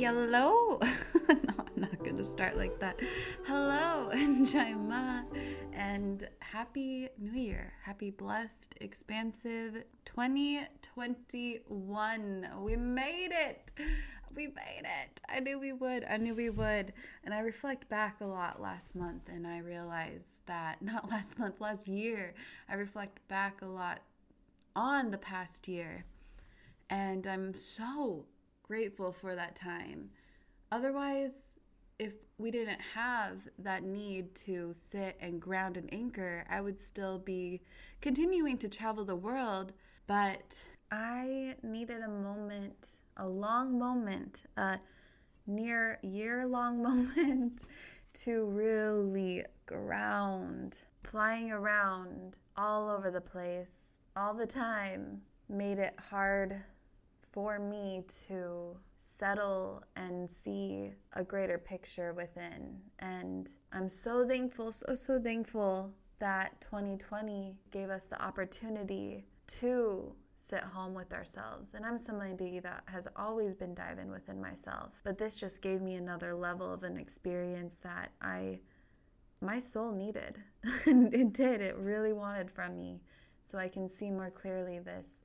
Hello. no, I'm not going to start like that. Hello, and Jaima, and happy new year. Happy, blessed, expansive 2021. We made it. We made it. I knew we would. I knew we would. And I reflect back a lot last month and I realize that, not last month, last year, I reflect back a lot on the past year. And I'm so grateful for that time. Otherwise, if we didn't have that need to sit and ground and anchor, I would still be continuing to travel the world. But I needed a moment, a long moment, a near year long moment to really ground. Flying around all over the place all the time made it hard for me to settle and see a greater picture within. And I'm so thankful, so, so thankful that 2020 gave us the opportunity to sit home with ourselves. And I'm somebody that has always been diving within myself. But this just gave me another level of an experience that I, my soul needed. it did. It really wanted from me. So I can see more clearly this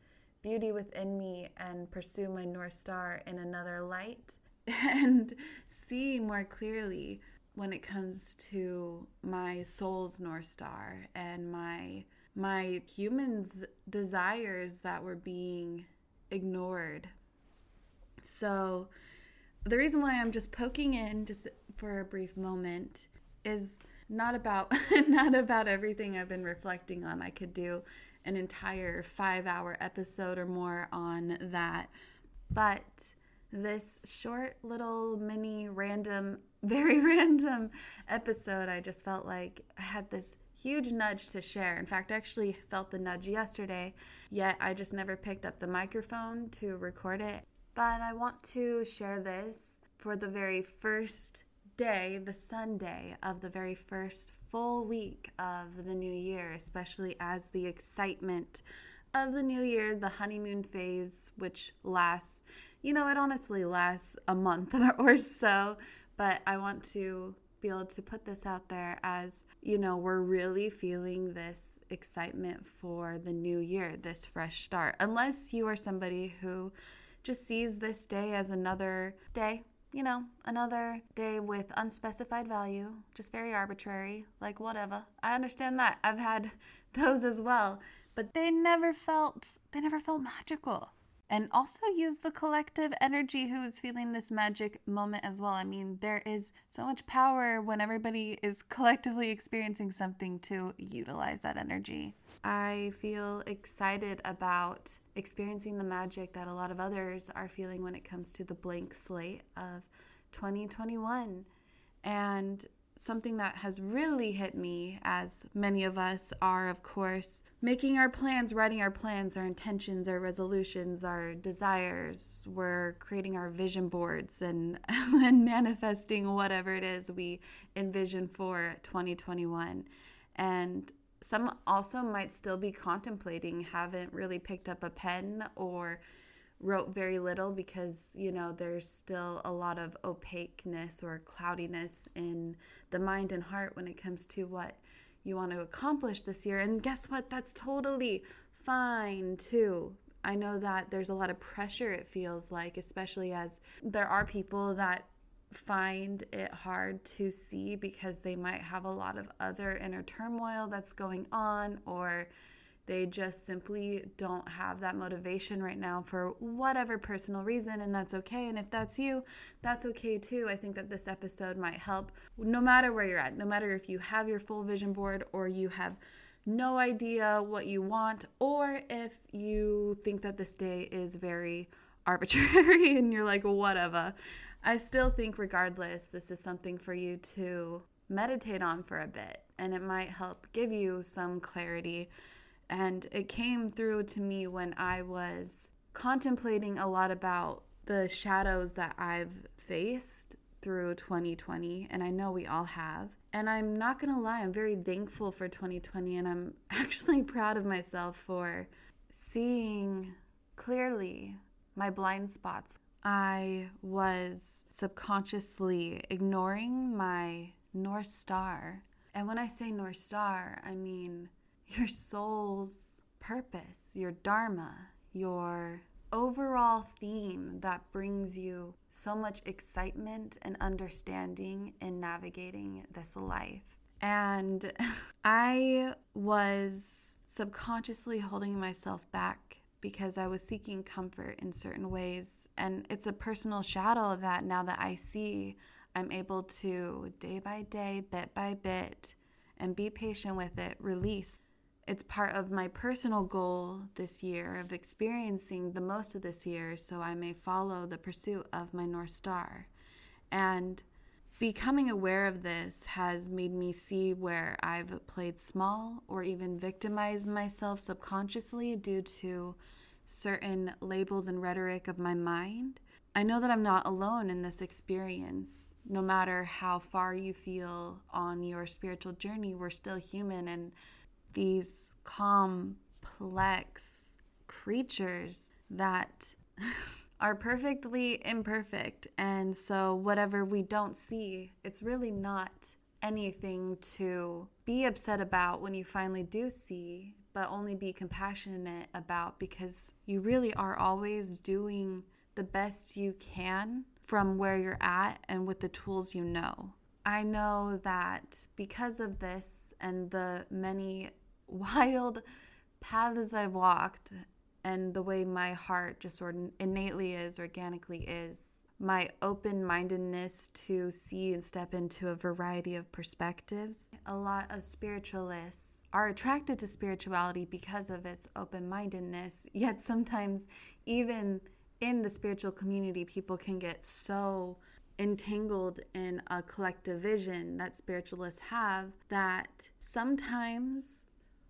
beauty within me and pursue my North Star in another light and see more clearly when it comes to my soul's North Star and my my humans desires that were being ignored. So the reason why I'm just poking in just for a brief moment is not about not about everything I've been reflecting on I could do an entire five hour episode or more on that. But this short little mini random, very random episode, I just felt like I had this huge nudge to share. In fact, I actually felt the nudge yesterday, yet I just never picked up the microphone to record it. But I want to share this for the very first day, the Sunday of the very first full week of the new year, especially as the excitement of the new year, the honeymoon phase, which lasts, you know, it honestly lasts a month or so, but I want to be able to put this out there as, you know, we're really feeling this excitement for the new year, this fresh start. Unless you are somebody who just sees this day as another day you know, another day with unspecified value, just very arbitrary, like whatever. I understand that. I've had those as well, but they never felt they never felt magical. And also use the collective energy who is feeling this magic moment as well. I mean, there is so much power when everybody is collectively experiencing something to utilize that energy. I feel excited about experiencing the magic that a lot of others are feeling when it comes to the blank slate of 2021. And something that has really hit me, as many of us are, of course, making our plans, writing our plans, our intentions, our resolutions, our desires. We're creating our vision boards and, and manifesting whatever it is we envision for 2021. And some also might still be contemplating, haven't really picked up a pen or wrote very little because, you know, there's still a lot of opaqueness or cloudiness in the mind and heart when it comes to what you want to accomplish this year. And guess what? That's totally fine too. I know that there's a lot of pressure, it feels like, especially as there are people that find it hard to see because they might have a lot of other inner turmoil that's going on or they just simply don't have that motivation right now for whatever personal reason, and that's okay. And if that's you, that's okay too. I think that this episode might help no matter where you're at, no matter if you have your full vision board or you have no idea what you want, or if you think that this day is very arbitrary and you're like, whatever. I still think, regardless, this is something for you to meditate on for a bit and it might help give you some clarity. And it came through to me when I was contemplating a lot about the shadows that I've faced through 2020, and I know we all have. And I'm not gonna lie, I'm very thankful for 2020, and I'm actually proud of myself for seeing clearly my blind spots I was subconsciously ignoring my North Star. And when I say North Star, I mean your soul's purpose, your Dharma, your overall theme that brings you so much excitement and understanding in navigating this life. And I was subconsciously holding myself back because I was seeking comfort in certain ways. And it's a personal shadow that now that I see, I'm able to day by day, bit by bit, and be patient with it, release. It's part of my personal goal this year of experiencing the most of this year so I may follow the pursuit of my North Star. And becoming aware of this has made me see where I've played small or even victimized myself subconsciously due to certain labels and rhetoric of my mind. I know that I'm not alone in this experience. No matter how far you feel on your spiritual journey, we're still human, and these complex creatures that are perfectly imperfect. And so, whatever we don't see, it's really not anything to be upset about when you finally do see, but only be compassionate about because you really are always doing the best you can from where you're at and with the tools you know. I know that because of this and the many wild paths I've walked and the way my heart just sort of innately is, organically is, my open mindedness to see and step into a variety of perspectives. A lot of spiritualists are attracted to spirituality because of its open mindedness, yet sometimes, even in the spiritual community, people can get so entangled in a collective vision that spiritualists have that sometimes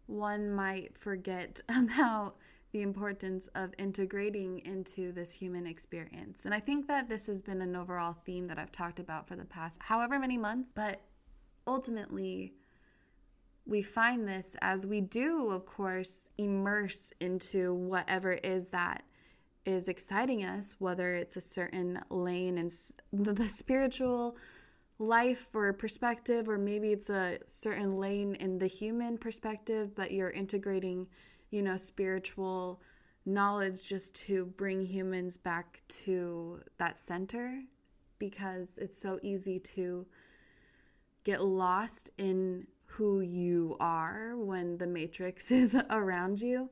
one might forget about the importance of integrating into this human experience. And I think that this has been an overall theme that I've talked about for the past however many months, but ultimately, we find this as we do, of course, immerse into whatever is that is exciting us, whether it's a certain lane in the spiritual life or perspective, or maybe it's a certain lane in the human perspective, but you're integrating, you know, spiritual knowledge just to bring humans back to that center because it's so easy to get lost in who you are when the matrix is around you.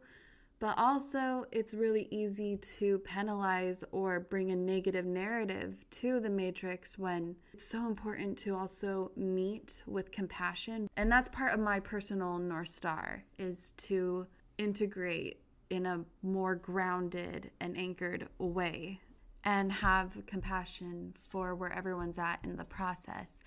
But also, it's really easy to penalize or bring a negative narrative to the matrix when it's so important to also meet with compassion. And that's part of my personal North Star is to integrate in a more grounded and anchored way and have compassion for where everyone's at in the process.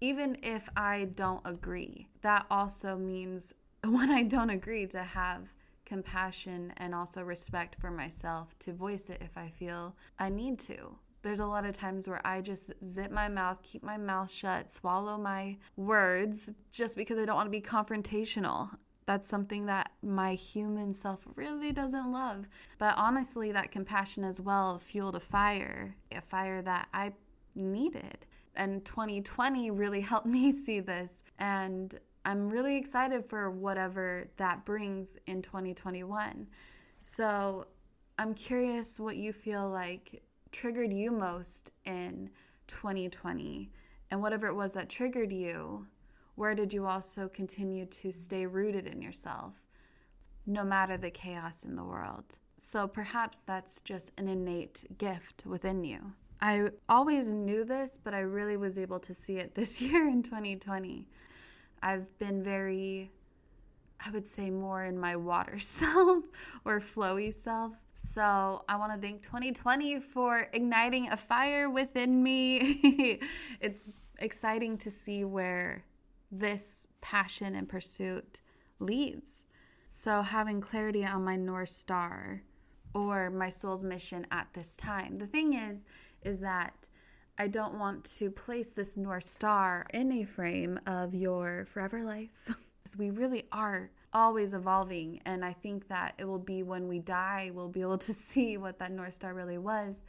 Even if I don't agree, that also means when I don't agree to have compassion and also respect for myself to voice it if I feel I need to. There's a lot of times where I just zip my mouth, keep my mouth shut, swallow my words just because I don't want to be confrontational. That's something that my human self really doesn't love. But honestly, that compassion as well fueled a fire, a fire that I needed. And 2020 really helped me see this. And I'm really excited for whatever that brings in 2021. So I'm curious what you feel like triggered you most in 2020 and whatever it was that triggered you, where did you also continue to stay rooted in yourself no matter the chaos in the world? So perhaps that's just an innate gift within you. I always knew this, but I really was able to see it this year in 2020. I've been very, I would say, more in my water self or flowy self. So I want to thank 2020 for igniting a fire within me. it's exciting to see where this passion and pursuit leads. So having clarity on my North Star or my soul's mission at this time. The thing is, is that I don't want to place this North Star in a frame of your forever life. because we really are always evolving. And I think that it will be when we die, we'll be able to see what that North Star really was.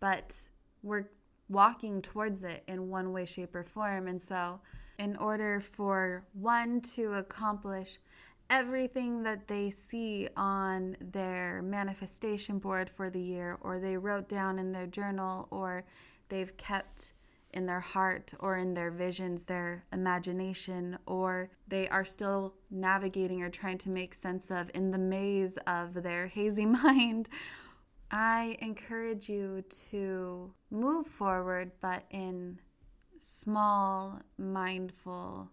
but we're walking towards it in one way, shape, or form. And so, in order for one to accomplish everything that they see on their manifestation board for the year, or they wrote down in their journal, or they've kept in their heart or in their visions, their imagination, or they are still navigating or trying to make sense of in the maze of their hazy mind. I encourage you to move forward, but in small, mindful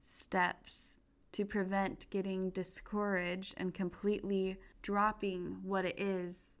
steps to prevent getting discouraged and completely dropping what it is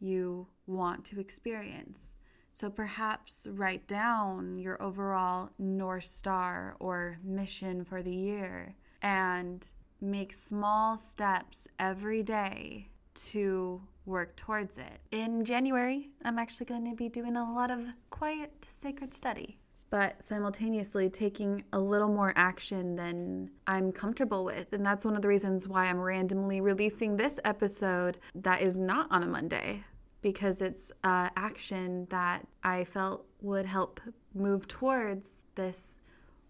you want to experience. So perhaps write down your overall North Star or mission for the year and make small steps every day to work towards it. In January, I'm actually going to be doing a lot of quiet, sacred study, but simultaneously taking a little more action than I'm comfortable with. And that's one of the reasons why I'm randomly releasing this episode that is not on a Monday because it's uh, action that I felt would help move towards this,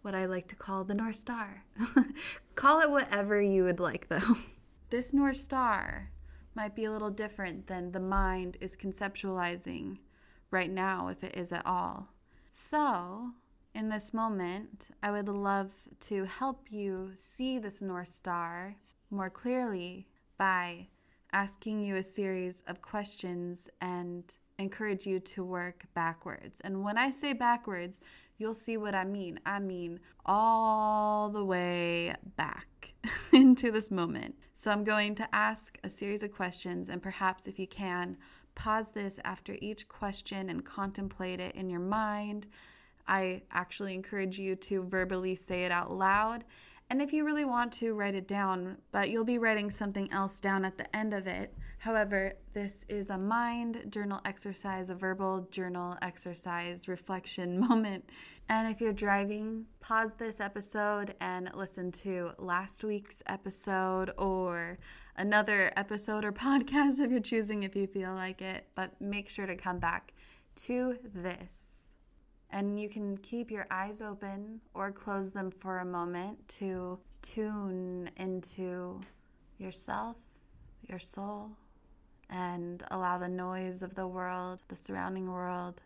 what I like to call the North Star. call it whatever you would like, though. this North Star might be a little different than the mind is conceptualizing right now, if it is at all. So, in this moment, I would love to help you see this North Star more clearly by asking you a series of questions and encourage you to work backwards. And when I say backwards, you'll see what I mean. I mean all the way back into this moment. So I'm going to ask a series of questions, and perhaps if you can, pause this after each question and contemplate it in your mind. I actually encourage you to verbally say it out loud and if you really want to, write it down, but you'll be writing something else down at the end of it. However, this is a mind journal exercise, a verbal journal exercise reflection moment. And if you're driving, pause this episode and listen to last week's episode or another episode or podcast of your choosing if you feel like it. But make sure to come back to this. And you can keep your eyes open or close them for a moment to tune into yourself, your soul, and allow the noise of the world, the surrounding world,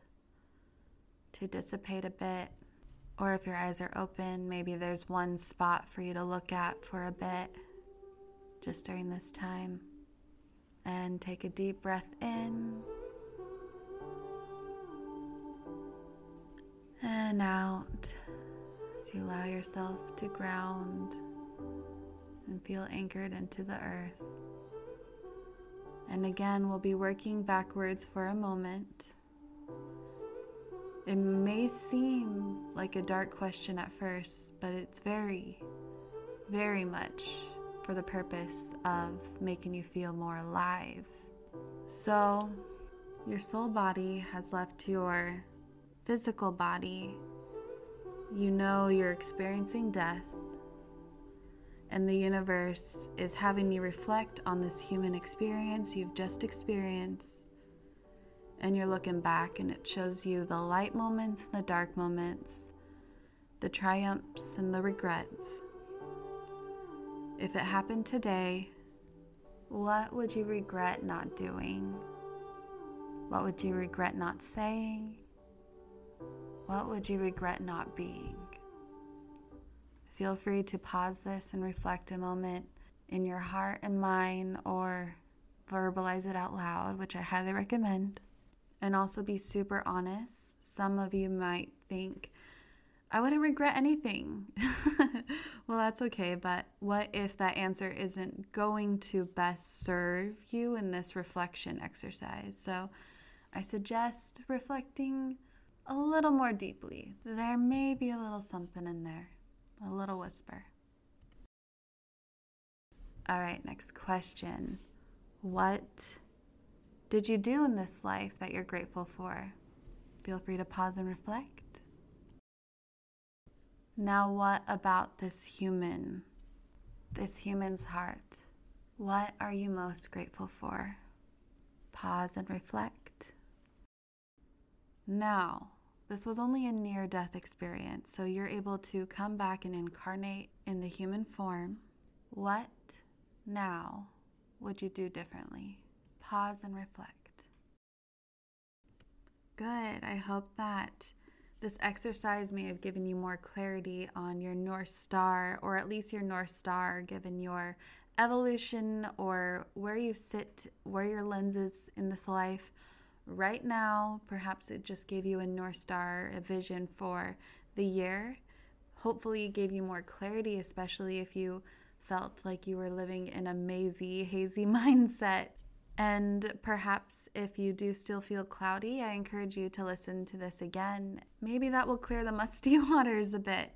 to dissipate a bit. Or if your eyes are open, maybe there's one spot for you to look at for a bit just during this time. And take a deep breath in. and out you allow yourself to ground and feel anchored into the earth. And again, we'll be working backwards for a moment. It may seem like a dark question at first, but it's very, very much for the purpose of making you feel more alive. So, your soul body has left your physical body, you know you're experiencing death, and the universe is having you reflect on this human experience you've just experienced. And you're looking back, and it shows you the light moments and the dark moments, the triumphs and the regrets. If it happened today, what would you regret not doing? What would you regret not saying? What would you regret not being? Feel free to pause this and reflect a moment in your heart and mind or verbalize it out loud, which I highly recommend. And also be super honest. Some of you might think, I wouldn't regret anything. well, that's okay, but what if that answer isn't going to best serve you in this reflection exercise? So I suggest reflecting a little more deeply. There may be a little something in there, a little whisper. All right, next question. What did you do in this life that you're grateful for? Feel free to pause and reflect. Now, what about this human, this human's heart? What are you most grateful for? Pause and reflect. Now, this was only a near death experience, so you're able to come back and incarnate in the human form. What now would you do differently? Pause and reflect. Good. I hope that this exercise may have given you more clarity on your North Star, or at least your North Star, given your evolution or where you sit, where your lens is in this life right now. Perhaps it just gave you a North Star, a vision for the year. Hopefully, it gave you more clarity, especially if you felt like you were living in a mazy, hazy mindset and perhaps if you do still feel cloudy, I encourage you to listen to this again. Maybe that will clear the musty waters a bit.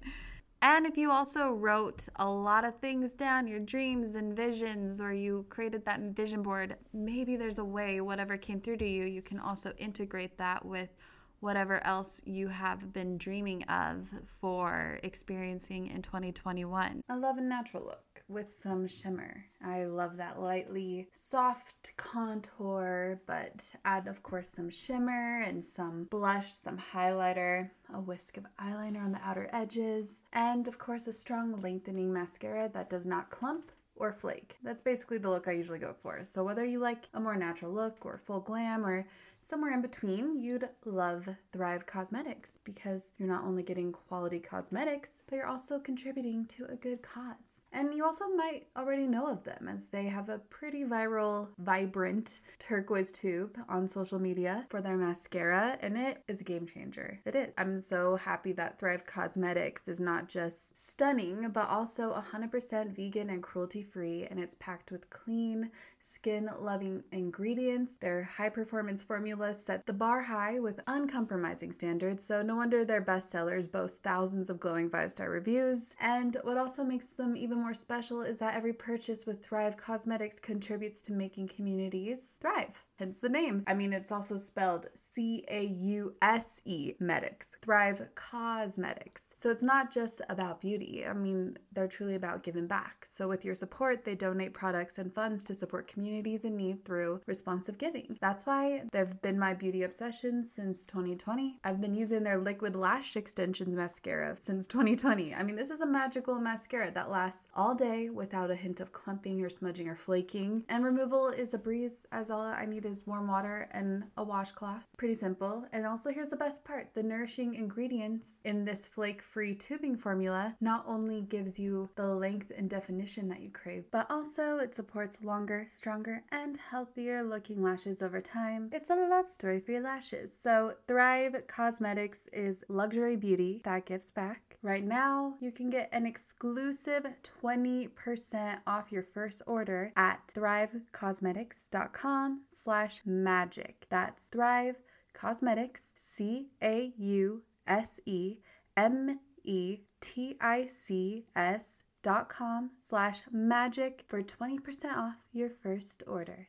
And if you also wrote a lot of things down, your dreams and visions, or you created that vision board, maybe there's a way, whatever came through to you, you can also integrate that with whatever else you have been dreaming of for experiencing in 2021. I love a natural look with some shimmer. I love that lightly soft contour, but add, of course, some shimmer and some blush, some highlighter, a whisk of eyeliner on the outer edges, and of course, a strong lengthening mascara that does not clump or flake. That's basically the look I usually go for. So, whether you like a more natural look or full glam or somewhere in between, you'd love Thrive Causemetics because you're not only getting quality cosmetics, but you're also contributing to a good cause. And you also might already know of them as they have a pretty viral, vibrant turquoise tube on social media for their mascara, and it is a game changer. It is. I'm so happy that Thrive Causemetics is not just stunning, but also 100% vegan and cruelty free, and it's packed with clean, skin loving ingredients. Their high performance formulas set the bar high with uncompromising standards, so no wonder their bestsellers boast thousands of glowing five star reviews. And what also makes them even more special is that every purchase with Thrive Causemetics contributes to making communities thrive hence the name. I mean, it's also spelled C A U S E Medics, Thrive Causemetics. So it's not just about beauty. I mean, they're truly about giving back. So with your support, they donate products and funds to support communities in need through responsive giving. That's why they've been my beauty obsession since 2020. I've been using their liquid lash extensions mascara since 2020. I mean, this is a magical mascara that lasts all day without a hint of clumping or smudging or flaking. And removal is a breeze as all I need is warm water and a washcloth. Pretty simple. And also, here's the best part the nourishing ingredients in this flake free tubing formula not only gives you the length and definition that you crave, but also it supports longer, stronger, and healthier looking lashes over time. It's a love story for your lashes. So, Thrive Causemetics is luxury beauty that gives back. Right now, you can get an exclusive 20% off your first order at thrivecausemetics.com slash magic. That's Thrive Causemetics, C-A-U-S-E-M-E-T-I-C-S dot com slash magic for 20% off your first order.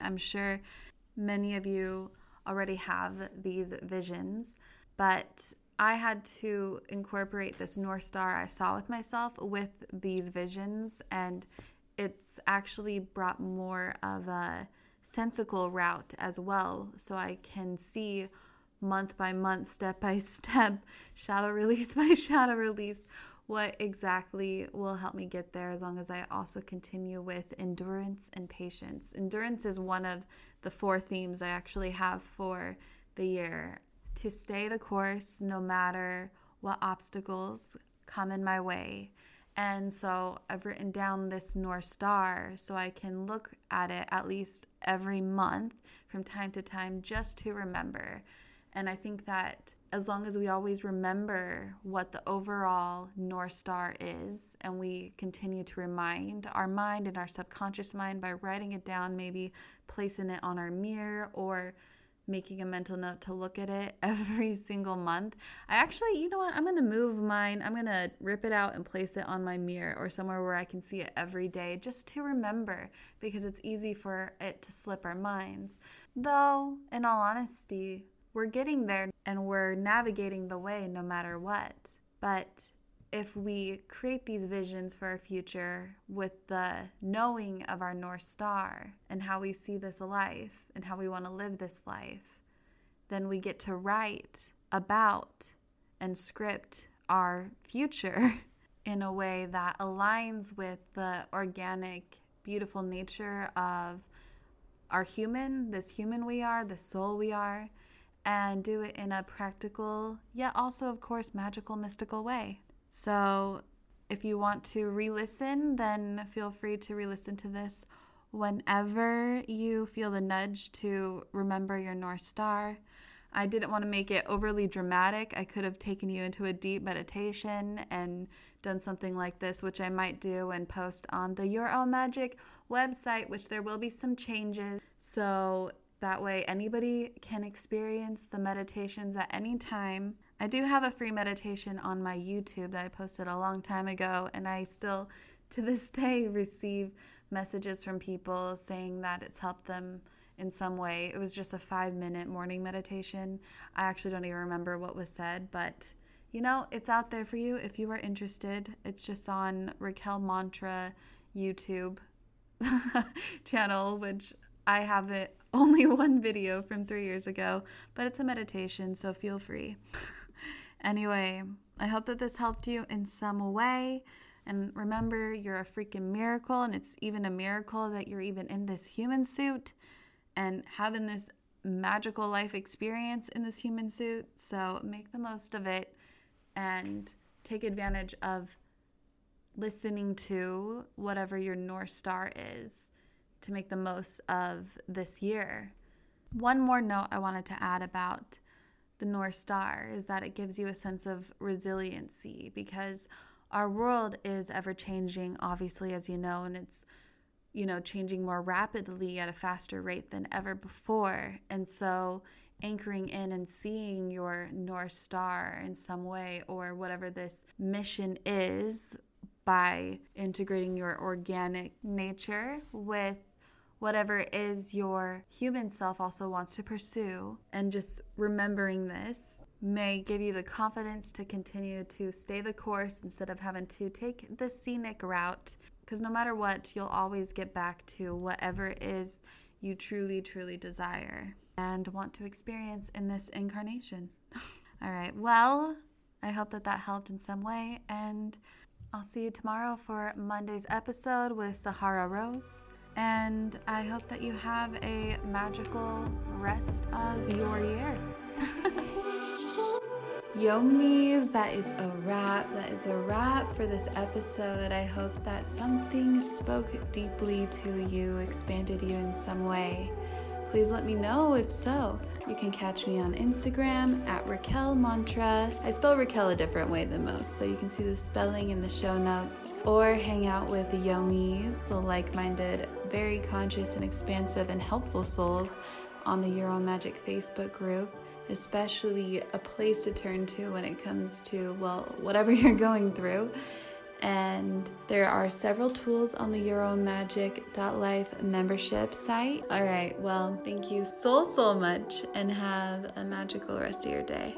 I'm sure many of you already have these visions, but I had to incorporate this North Star I saw with myself with these visions, and it's actually brought more of a sensical route as well, so I can see month by month, step by step, shadow release by shadow release, what exactly will help me get there as long as I also continue with endurance and patience. Endurance is one of the four themes I actually have for the year to stay the course no matter what obstacles come in my way. And so I've written down this North Star so I can look at it at least every month from time to time just to remember and I think that as long as we always remember what the overall North Star is, and we continue to remind our mind and our subconscious mind by writing it down, maybe placing it on our mirror or making a mental note to look at it every single month. I actually, you know what? I'm going to move mine. I'm going to rip it out and place it on my mirror or somewhere where I can see it every day just to remember because it's easy for it to slip our minds. Though, in all honesty, we're getting there and we're navigating the way no matter what. But if we create these visions for our future with the knowing of our North Star and how we see this life and how we want to live this life, then we get to write about and script our future in a way that aligns with the organic, beautiful nature of our human, this human we are, the soul we are, and do it in a practical, yet also, of course, magical, mystical way. So if you want to re listen, then feel free to re listen to this whenever you feel the nudge to remember your North Star. I didn't want to make it overly dramatic. I could have taken you into a deep meditation and done something like this, which I might do and post on the Your Own Magic website, which there will be some changes. So that way, anybody can experience the meditations at any time. I do have a free meditation on my YouTube that I posted a long time ago, and I still, to this day, receive messages from people saying that it's helped them in some way. It was just a five minute morning meditation. I actually don't even remember what was said, but you know, it's out there for you if you are interested. It's just on Raquel Mantra YouTube channel, which I have it only one video from three years ago, but it's a meditation, so feel free. anyway, I hope that this helped you in some way. And remember, you're a freaking miracle, and it's even a miracle that you're even in this human suit and having this magical life experience in this human suit. So make the most of it and take advantage of listening to whatever your North Star is to make the most of this year. One more note I wanted to add about the North Star is that it gives you a sense of resiliency because our world is ever changing, obviously, as you know, and it's you know changing more rapidly at a faster rate than ever before. And so anchoring in and seeing your North Star in some way or whatever this mission is by integrating your organic nature with whatever is your human self also wants to pursue. And just remembering this may give you the confidence to continue to stay the course instead of having to take the scenic route. Because no matter what, you'll always get back to whatever it is you truly, truly desire and want to experience in this incarnation. All right, well, I hope that that helped in some way. And I'll see you tomorrow for Monday's episode with Sahara Rose. And I hope that you have a magical rest of your year. Yomis, that is a wrap. That is a wrap for this episode. I hope that something spoke deeply to you, expanded you in some way. Please let me know if so. You can catch me on Instagram at Raquel Mantra. I spell Raquel a different way than most, so you can see the spelling in the show notes. Or hang out with the Yomis, the like minded, very conscious and expansive and helpful souls on the Own Magic Facebook group, especially a place to turn to when it comes to, well, whatever you're going through and there are several tools on the yourownmagic.life membership site. All right, well, thank you so, so much, and have a magical rest of your day.